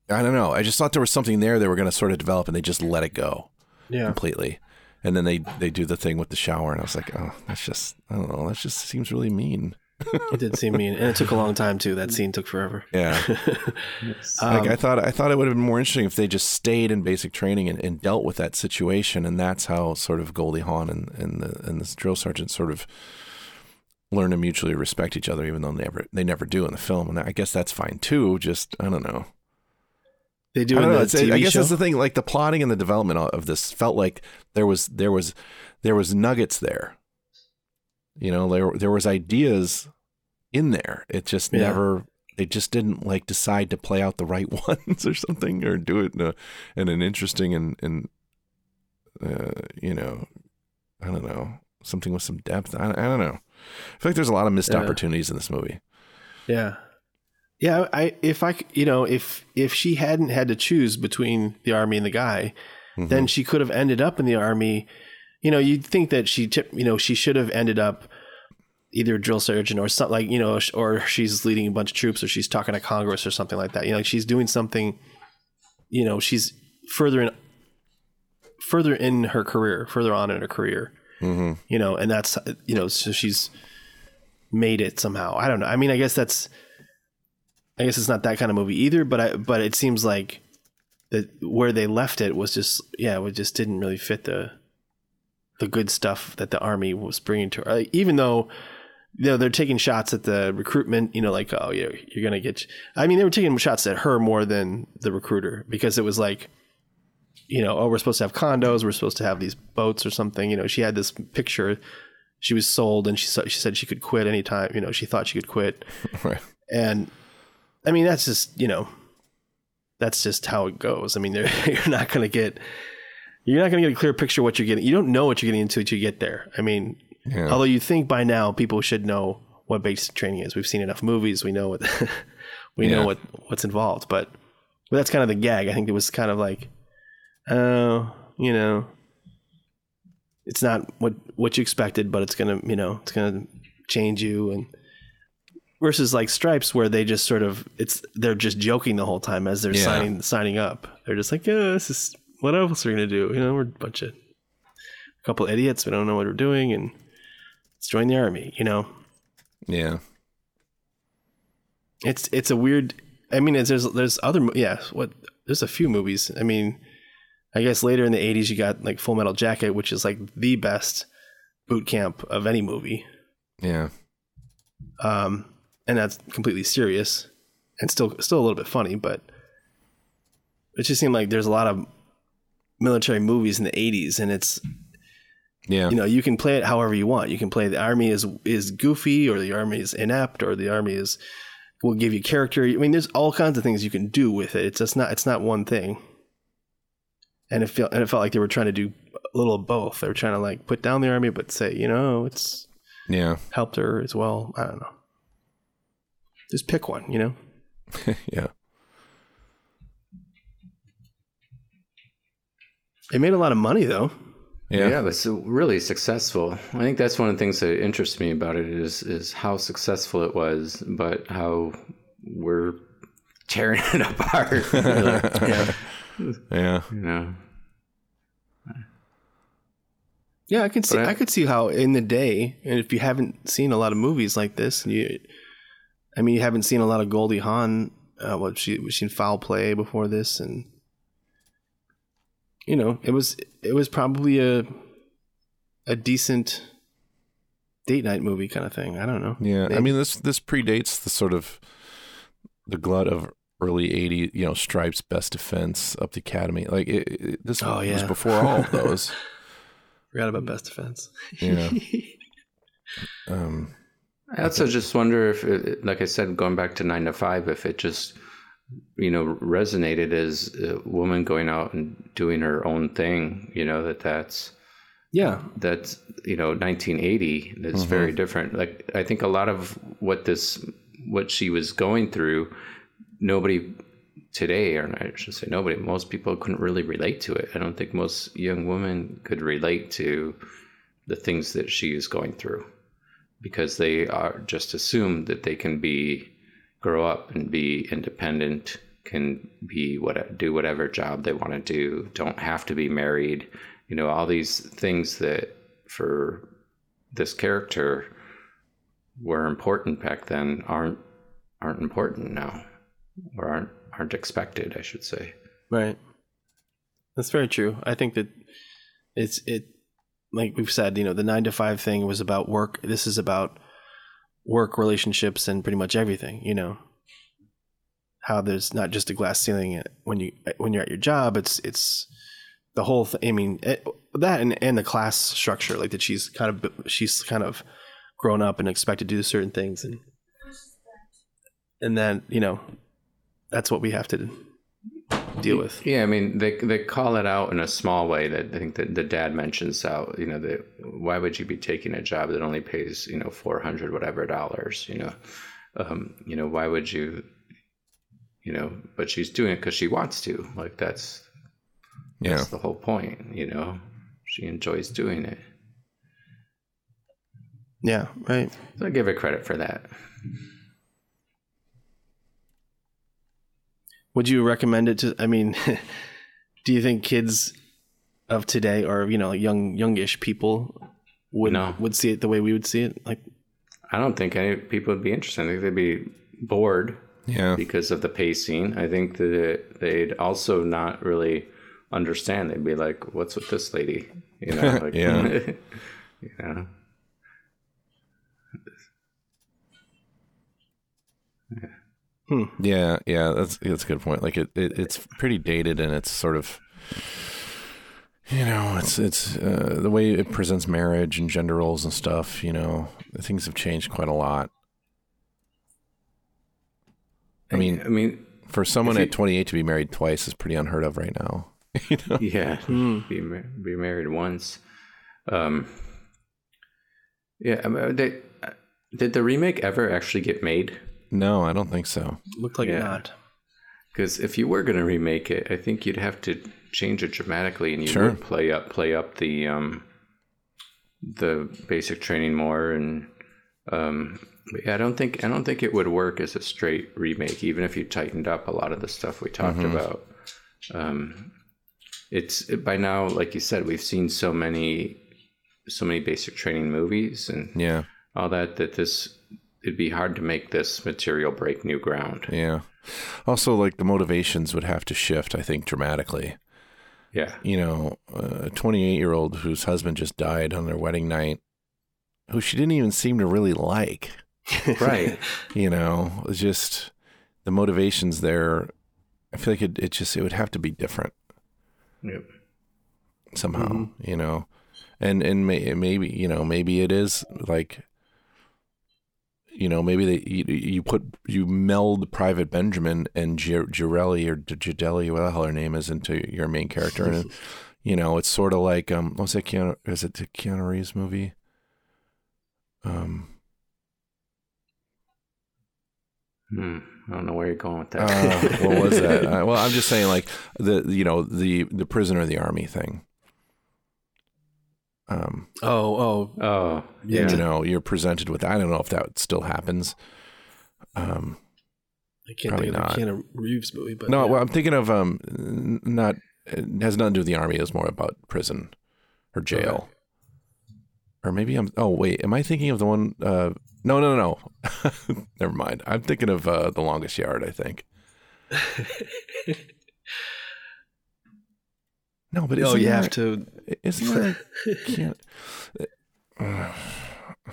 I don't know. I just thought there was something there they were going to sort of develop and they just let it go Yeah. completely. And then they, they do the thing with the shower and I was like, oh, that's just, I don't know. That just seems really mean. [laughs] It did seem mean, and it took a long time too. That scene took forever. Yeah. [laughs] Um, like I thought, I thought it would have been more interesting if they just stayed in basic training and, and dealt with that situation. And that's how sort of Goldie Hawn and, and the, and this drill sergeant sort of learn to mutually respect each other, even though they never, they never do in the film. And I guess that's fine too. Just, I don't know. They do I in know. the It's, TV I guess show. that's the thing. Like the plotting and the development of this felt like there was there was there was nuggets there. You know, there there was ideas in there. It just Yeah. never. They just didn't like decide to play out the right [laughs] ones or something, or do it in, a, in an interesting and and uh, you know, I don't know, something with some depth. I, I don't know. I feel like there's a lot of missed Yeah. opportunities in this movie. Yeah. Yeah, I if I you know if if she hadn't had to choose between the army and the guy, Mm-hmm. then she could have ended up in the army. You know, you'd think that she you know she should have ended up either a drill sergeant or something like you know, or she's leading a bunch of troops or she's talking to Congress or something like that. You know, like she's doing something. You know, she's further in further in her career, further on in her career. Mm-hmm. You know, and that's you know, so she's made it somehow. I don't know. I mean, I guess that's I guess it's not that kind of movie either, but I but it seems like that where they left it was just yeah, it just didn't really fit the the good stuff that the army was bringing to her. Like, even though you know they're taking shots at the recruitment, you know, like oh yeah, you're gonna get. I mean, they were taking shots at her more than the recruiter because it was like. You know, oh, we're supposed to have condos. We're supposed to have these boats or something. You know, she had this picture. She was sold, and she she said she could quit anytime. You know, she thought she could quit, [laughs] Right. and I mean, that's just, you know, that's just how it goes. I mean, [laughs] you're not going to get, you're not going to get a clear picture of what you're getting. You don't know what you're getting into until you get there. I mean, Yeah. although you think by now people should know what basic training is. We've seen enough movies. We know what, [laughs] we Yeah. know what, what's involved, but, but that's kind of the gag. I think it was kind of like, oh, you know, it's not what, what you expected, but it's going to, you know, it's going to change you. And, versus like stripes where they just sort of it's they're just joking the whole time as they're Yeah. signing signing up they're just like yeah this is what else are we gonna do you know we're a bunch of a couple idiots we don't know what we're doing and let's join the army you know Yeah. it's it's a weird i mean there's there's other yeah what there's a few movies i mean i guess later in the 80s you got like full metal jacket which is like the best boot camp of any movie Yeah. um, and that's completely serious and still still a little bit funny, but it just seemed like there's a lot of military movies in the 80s and it's Yeah. you know you can play it however you want. You can play the army is is goofy or the army is inept or the army is will give you character. I mean there's all kinds of things you can do with it. It's just not it's not one thing. And it felt and it felt like they were trying to do a little of both. They were trying to like put down the army but say you know it's yeah. helped her as well. I don't know. Just pick one you know? [laughs] Yeah. It made a lot of money though Yeah. Yeah, it was really successful. I think that's one of the things that interests me about it is is how successful it was, but how we're tearing [laughs] it apart. [laughs] yeah Yeah. you know, Yeah, I can see. I- I, could see how in the day, and if you haven't seen a lot of movies like this, and you, I mean, you haven't seen a lot of Goldie Hawn. Uh, what she was she in Foul Play before this, and you know, it was it was probably a a decent date night movie kind of thing. I don't know. Yeah, I mean this this predates the sort of the glut of early '80s, you know, Stripes, Best Defense, Up the Academy. Like it, it- this Oh, was before all of [laughs] those. Forgot about Best Defense. Yeah. [laughs] um, I also just wonder if, it, like I said, going back to nine to five, if it just, you know, resonated as a woman going out and doing her own thing. You know that that's yeah. that's you know 1980. That's mm-hmm. very different. Like I think a lot of what this what she was going through, nobody today, or I should say nobody, most people couldn't really relate to it. I don't think most young women could relate to the things that she is going through because they are just assumed that they can be grow up and be independent can be what do whatever job they want to do don't have to be married you know all these things that for this character were important back then aren't aren't important now or aren't aren't expected i should say Right. That's very true. I think that it's it like we've said, you know, the 9 to 5 thing was about work. This is about work relationships and pretty much everything, you know. How there's not just a glass ceiling when you when you're at your job, it's it's the whole thing. I mean, it, that and and the class structure like that she's kind of she's kind of grown up and expected to do certain things and and then, you know, that's what we have to deal with. Yeah, I mean they they call it out in a small way. That I think that the dad mentions how you know that why would you be taking a job that only pays you know four hundred whatever dollars? You know, um, you know why would you? You know, but she's doing it because she wants to. Like that's yeah, that's the whole point. You know, she enjoys doing it. Yeah, right. So I give her credit for that. Would you recommend it to? I mean, [laughs] do you think kids of today, or you know, young youngish people, would No. would see it the way we would see it? Like, I don't think any people would be interested. I think they'd be bored yeah, because of the pacing. I think that they'd also not really understand. They'd be like, "What's with this lady?" You know, [laughs] like, Yeah. [laughs] you know. Yeah, yeah. That's that's a good point. Like it, it it's pretty dated and it's sort of. You know, it's it's uh, the way it presents marriage and gender roles and stuff. You know, things have changed quite a lot. I mean, I mean, for someone at 28 to be married twice is pretty unheard of right now. [laughs] you know? yeah, be be married once. Um, yeah, I mean, they, did the remake ever actually get made? No, I don't think so. looked like Yeah. not. Because if you were going to remake it, I think you'd have to change it dramatically, and you Sure. would play up play up the um, the basic training more. And um, but yeah, I don't think I don't think it would work as a straight remake, even if you tightened up a lot of the stuff we talked about. Um, it's by now, like you said, we've seen so many so many basic training movies and Yeah, all that that this it'd be hard to make this material break new ground. yeah. Also, like the motivations would have to shift, I think, dramatically. Yeah. You know, a 28 year old whose husband just died on their wedding night, who she didn't even seem to really like. [laughs] Right. You know, it's just the motivations there. I feel like it, it just it would have to be different. Yep. somehow, mm-hmm. you know, and and may, maybe you know maybe it is like you know maybe they you, you put you meld Private Benjamin and Gir- Girelli or Gidelli whatever the hell her name is into your main character, and [laughs] you know it's sort of like um what's that Keanu is it the Keanu Reeves movie? Um, Hmm. I don't know where you're going with that. uh, what was that? [laughs] Uh, well, I'm just saying like the you know the the prisoner of the army thing. Um, Oh, oh, oh, yeah. you know you're presented with i don't know if that still happens. Um I can't Probably think of not. the Keanu Reeves movie, but no yeah. well i'm thinking of um not it has nothing to do with the army. It's more about prison or jail. Or maybe i'm oh wait am i thinking of the one uh no no no no. [laughs] Never mind. I'm thinking of uh the longest yard i think [laughs] no but oh, isn't you there- have to. isn't there [laughs] can't [sighs]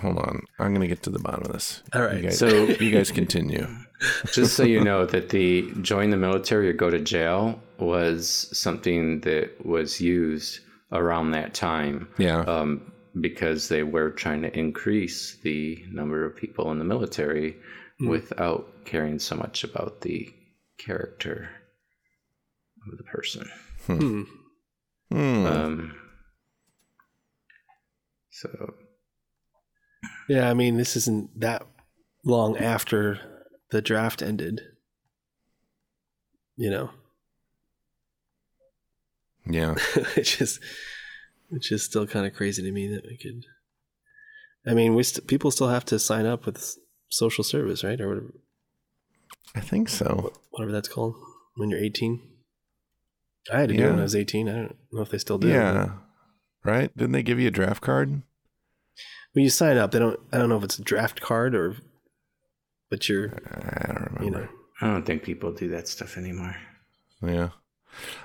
hold on. I'm gonna get to the bottom of this. All right. You guys, So- you guys continue. [laughs] Just so you know that the join the military or go to jail was something that was used around that time Yeah. um, because they were trying to increase the number of people in the military without caring so much about the character of the person. Hmm. Hmm. Um, so Yeah, I mean, this isn't that long after the draft ended. You know, yeah. which is which is still kind of crazy to me that we could. I mean, we st- people still have to sign up with social service, right, or whatever, I think so. whatever that's called when you're 18. I had to do it when I was 18. I don't know if they still do. Yeah. Right? Didn't they give you a draft card? When you sign up, they don't. I don't know if it's a draft card or, but you're, uh, I don't remember. you know, I don't think people do that stuff anymore. Yeah.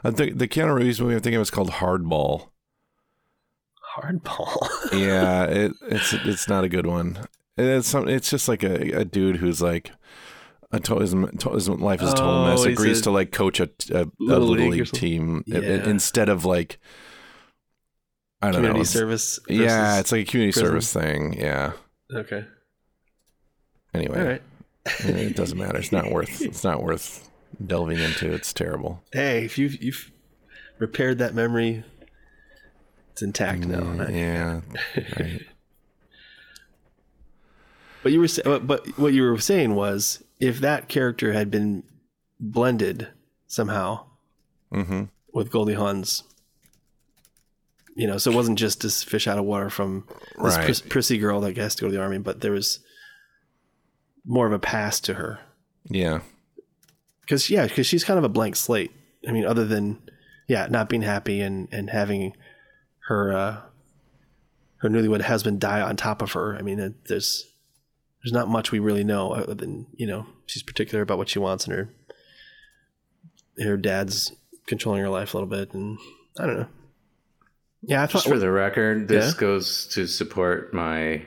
I think the Keanu Reeves movie I'm thinking of is called Hardball. hardball. [laughs] Yeah, it, it's it's not a good one. It's some. It's just like a, a dude who's like, a to, his, life is a total Oh, mess. Agrees to like coach a, a, a Little league league, team Yeah. instead of like, I don't know. Community it's- service. Yeah, it's like a community prison? service thing. Yeah. okay. Anyway, All right. it doesn't matter. It's not worth. It's not worth delving into. It's terrible. Hey, if you've you've repaired that memory, it's intact now. Mm, right? Yeah. Right. [laughs] But you were but what you were saying was if that character had been blended somehow Mm-hmm. with Goldie Hawn's, you know, so it wasn't just this fish out of water from this Right. pris- prissy girl that has to go to the army, but there was more of a past to her. Yeah. because yeah, because she's kind of a blank slate. I mean, other than yeah, not being happy and and having her uh, her newlywed husband die on top of her. I mean, there's there's not much we really know other than you know she's particular about what she wants and her her dad's controlling her life a little bit, and I don't know. Yeah, I thought Just for the record, this Yeah? goes to support my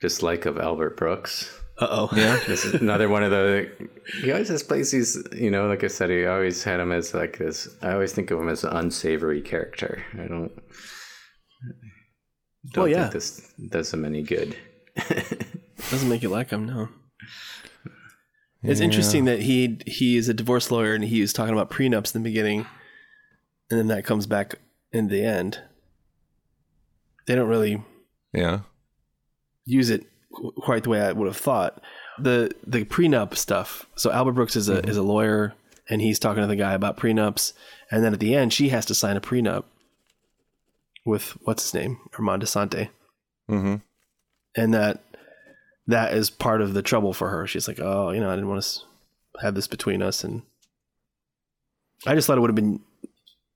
dislike of Albert Brooks. Uh oh. Yeah. [laughs] This is another one of the. He always has places, you know, like I said, he always had him as like this. I always think of him as an unsavory character. I don't. Don't Well, yeah. think this does him any good. [laughs] Doesn't make you like him, no. It's interesting that he he is a divorce lawyer and he was talking about prenups in the beginning, and then that comes back in the end. They don't really Yeah. use it quite the way I would have thought. The the prenup stuff. So Albert Brooks is a is a lawyer and he's talking to the guy about prenups, and then at the end she has to sign a prenup with what's his name Armand Assante Mm-hmm. and that that is part of the trouble for her. She's like, oh, you know, I didn't want to have this between us, and I just thought it would have been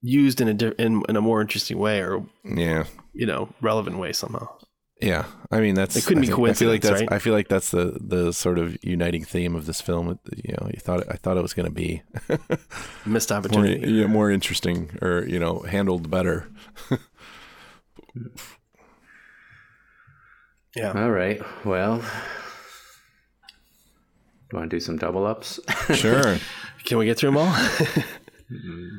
used in a di- in, in a more interesting way or Yeah. you know relevant way somehow. Yeah, I mean that's It couldn't I be think- I feel like that's right? I feel like that's the the sort of uniting theme of this film. You know, you thought I thought it was going to be [laughs] Missed [laughs] more, opportunity. yeah, more interesting or you know handled better. [laughs] Yeah. All right. Well, do you want to do some double ups? [laughs] Sure, Can we get through them all?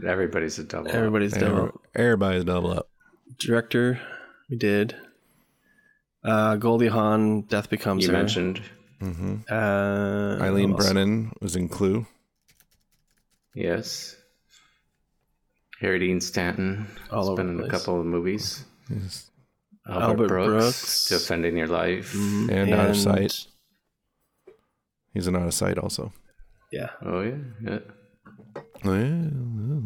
Everybody's a double. up. Everybody's done. everybody's double up. Director, we did. Uh, Goldie Hawn, Death Becomes You Her. mentioned hmm uh, Eileen? Brennan was in Clue. yes. Harry Dean Stanton. All has over been the in a couple of movies. Yes. Albert, Albert Brooks, Brooks. defending your life. Mhm. And Out of Sight. He's an out of sight also. Yeah. Oh yeah, yeah. Alright,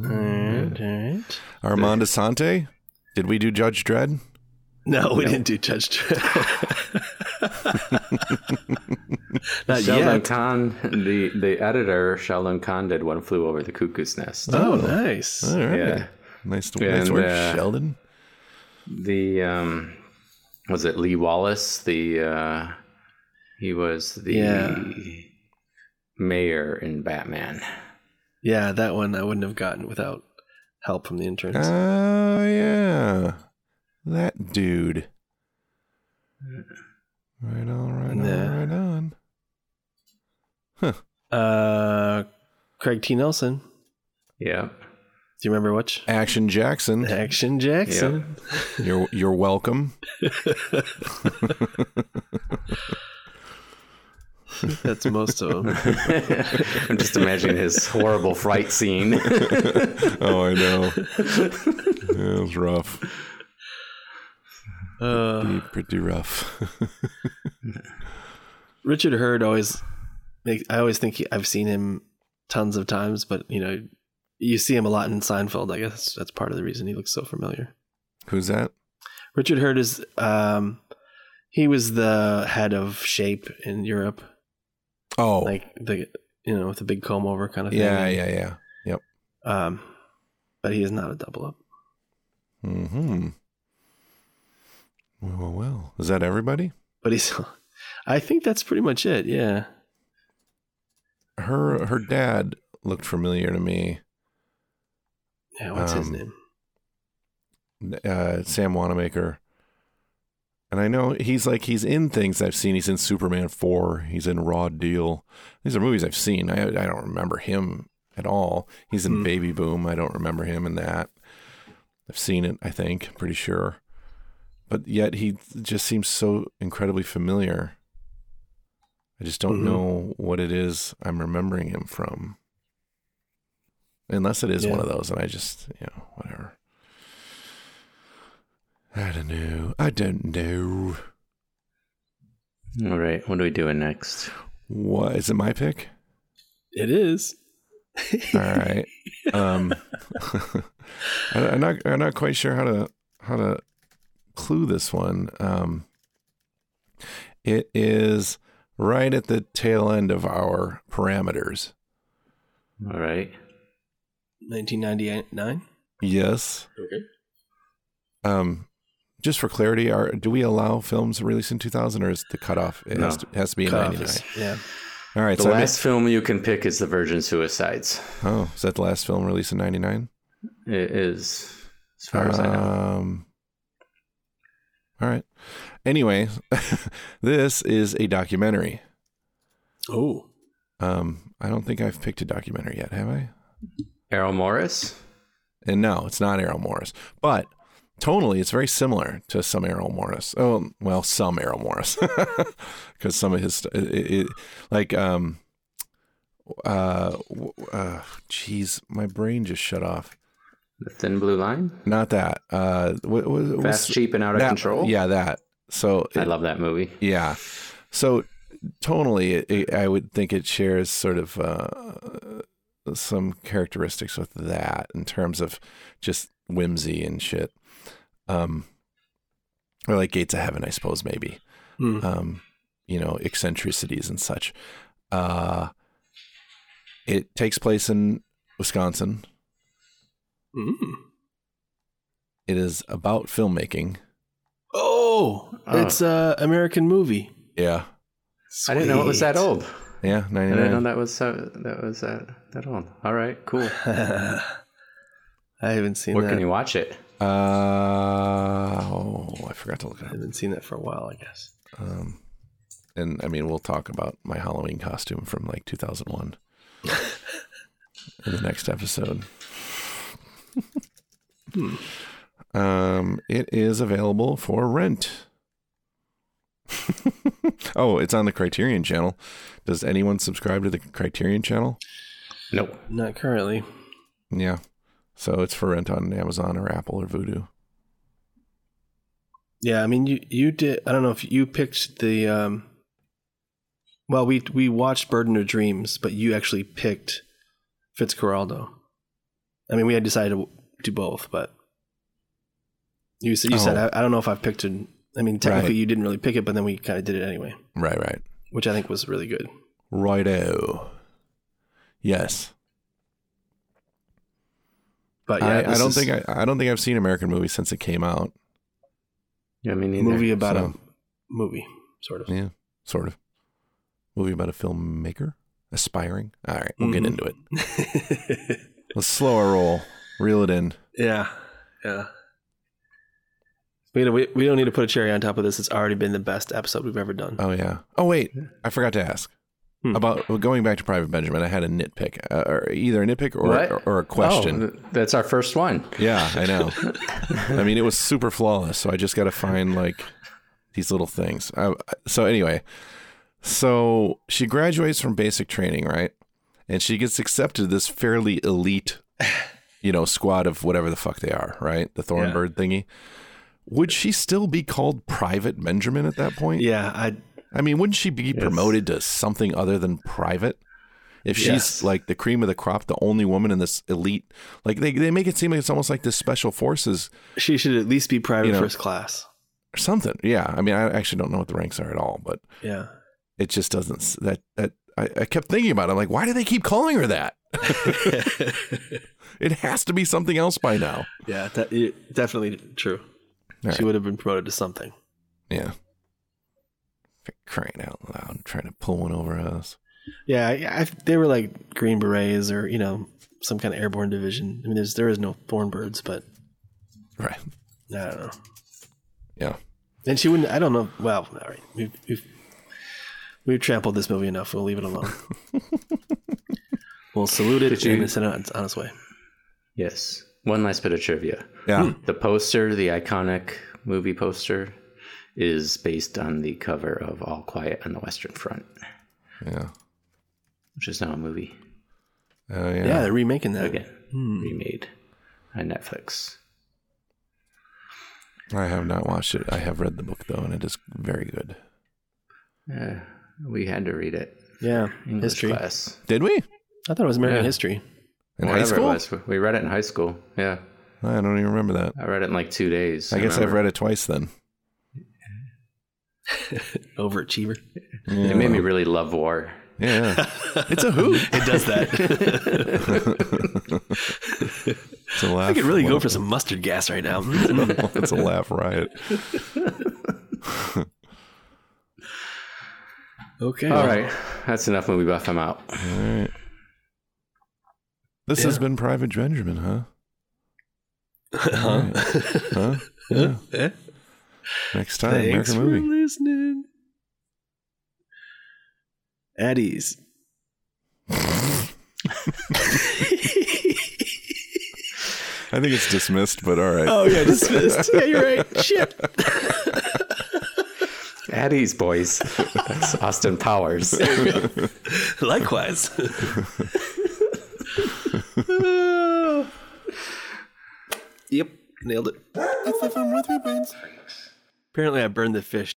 alright. Armand Assante. Did we do Judge Dredd? No, we didn't do Judge Dredd. [laughs] Not Sheldon yet. Kahn, the the editor, Sheldon Kahn did one flew over the cuckoo's nest. Oh, nice. All right. Yeah. Nice, nice And, work, uh, Sheldon. The um, was it Lee Wallace? The uh, he was the Yeah. mayor in Batman. Yeah, that one I wouldn't have gotten without help from the interns. Oh yeah, that dude. Right on, right And on, the- right on. Uh, Craig T. Nelson. Yeah. Do you remember which? Action Jackson, Action Jackson. you're you're welcome. [laughs] That's most of them. [laughs] I'm just imagining his horrible fright scene. [laughs] oh, I know. it was rough. Uh, Pretty, pretty rough. Richard Herd always. I always think he, I've seen him tons of times, but you know, you see him a lot in Seinfeld. I guess that's part of the reason he looks so familiar. Who's that? Richard Herd is. Um, he was the head of Shape in Europe, Oh, like the you know with the big comb over kind of thing. yeah, yeah, yeah. Yep. Um, but he is not a double up. Hmm. Well, well, well. Is that everybody? But he's. [laughs] I think that's pretty much it. Yeah. Her her dad looked familiar to me. Yeah. What's his Um, name? uh, Sam Wanamaker. And I know he's like he's in things I've seen. He's in Superman four. He's in Raw Deal. These are movies I've seen. I I don't remember him at all. He's in Hmm. Baby Boom. I don't remember him in that. I've seen it. I think pretty sure, but yet he just seems so incredibly familiar. I just don't Mhm. know what it is I'm remembering him from. Unless it is one of those, and I just you know whatever. I don't know. I don't know. All right. What are we doing next? What is it? My pick. It is. All right. Um, [laughs] I- I'm not. I'm not quite sure how to how to clue this one. Um, it is right at the tail end of our parameters. All right. 1999. Yes. Okay. Um, just for clarity, are do we allow films released in 2000, or is the cutoff? It has, to, has to be in Cutoff 99. is- yeah. All right. The so I last missed- film you can pick is The Virgin Suicides. oh, is that the last film released in 99? It is, as far as I know. Um, all right. Anyway, [laughs] this is a documentary. Oh. Um, I don't think I've picked a documentary yet, have I? Errol Morris. And no, it's not Errol Morris, but tonally, it's very similar to some Errol Morris. Oh, well, some Errol Morris, [laughs] because some of his, it, it, like, um, uh, uh, jeez, my brain just shut off. The Thin Blue Line. Not that. Uh, what, what, Fast, cheap, and out of that, control. Yeah, that. So I it- love that movie. Yeah. So tonally, it, it, I would think it shares sort of uh, some characteristics with that in terms of just whimsy and shit. Um, or like Gates of Heaven, I suppose, maybe. Hmm. Um, you know, eccentricities and such. Uh, it takes place in Wisconsin. Mm. It is about filmmaking. Oh, Oh. it's a American movie. Yeah. I didn't know it was that old. Yeah, I didn't know that was so, that was that that old. All right, cool. [laughs] I haven't seen Where that. can you watch it? Uh, oh, I forgot to look it I haven't seen that for a while, I guess. Um, and I mean, we'll talk about my Halloween costume from like 2001 [laughs] in the next episode. um, it is available for rent. [laughs] oh, it's on the Criterion channel. Does anyone subscribe to the Criterion channel? Nope. Not currently. Yeah. So it's for rent on Amazon or Apple or Vudu. Yeah, I mean, you you did. I don't know if you picked the. um Well, we we watched Burden of Dreams, but you actually picked Fitzcarraldo. I mean, we had decided to do both, but you said you said Oh. I, I don't know if I've picked it. I mean, technically, Right. you didn't really pick it, but then we kind of did it anyway, Right, right. which I think was really good. Righto. Yes. But yeah, I, I don't is think I, I don't think I've seen American movie since it came out. Yeah, me a neither. movie about so- a movie, sort of. Yeah, sort of. Movie about a filmmaker aspiring. All right, we'll get Mhm. into it. [laughs] Let's slow our roll. Reel it in. yeah, yeah. We, don't- we, we don't need to put a cherry on top of this. It's already been the best episode we've ever done. Oh yeah. Oh wait, I forgot to ask Hmm. about going back to Private Benjamin. I had a nitpick, uh, or either a nitpick or or, or a question. Oh, that's our first one. Yeah, I know. [laughs] I mean, it was super flawless, so I just got to find like these little things. I, so anyway, so she graduates from basic training, right? And she gets accepted to this fairly elite, you know, squad of whatever the fuck they are, right? The Thornbird thingy. Would she still be called Private Benjamin at that point? Yeah, I I mean, wouldn't she be promoted to something other than private? If she's Yes. like the cream of the crop, the only woman in this elite, like they, they make it seem like it's almost like this special forces she should at least be private You know. first class. or something. Yeah. I mean, I actually don't know what the ranks are at all, but Yeah. it just doesn't, that, that, I, I kept thinking about it. I'm like, why do they keep calling her that? [laughs] [laughs] it has to be something else by now. yeah, that, definitely true. All She right. would have been promoted to something. Yeah. For crying out loud, trying to pull one over us. Yeah, I, I, they were like Green Berets or you know some kind of airborne division. I mean, there's there is no Thornbirds, but Right. I don't know. Yeah. And she wouldn't. I don't know. Well, all right. We've we've, we've trampled this movie enough. We'll leave it alone. [laughs] we'll salute it Did you- and send it on, on its way. Yes. One last bit of trivia. Yeah. The poster, the iconic movie poster, is based on the cover of All Quiet on the Western Front, Yeah. which is now a movie Oh, yeah. Yeah, they're remaking that. again, remade on Netflix. I have not watched it. I have read the book though, and it is very good. Uh, we had to read it. Yeah, English history. class. Did we? I thought it was American Yeah. history. In high school? it was. We read it in high school. Yeah. I don't even remember that. I read it in like two days. I guess I've read it twice then. [laughs] Overachiever. It made me really love war. Yeah, [laughs] it's a hoot. It does that. [laughs] It's a laugh. I could really go for some mustard gas right now. it's a laugh riot. okay. All right. That's enough movie buff. I'm out. All right. This has been Private Benjamin, huh? [laughs] Huh? Huh? Yeah. [laughs] Eh? Next time, Thanks American for movie. listening. Addie's. I think it's dismissed, but all right. Oh yeah, dismissed. yeah, you're right. [laughs] Shit. Addie's boys. That's Austin Powers. Likewise. [laughs] yep, nailed it. It's FM with three brains. Apparently, I burned the fish.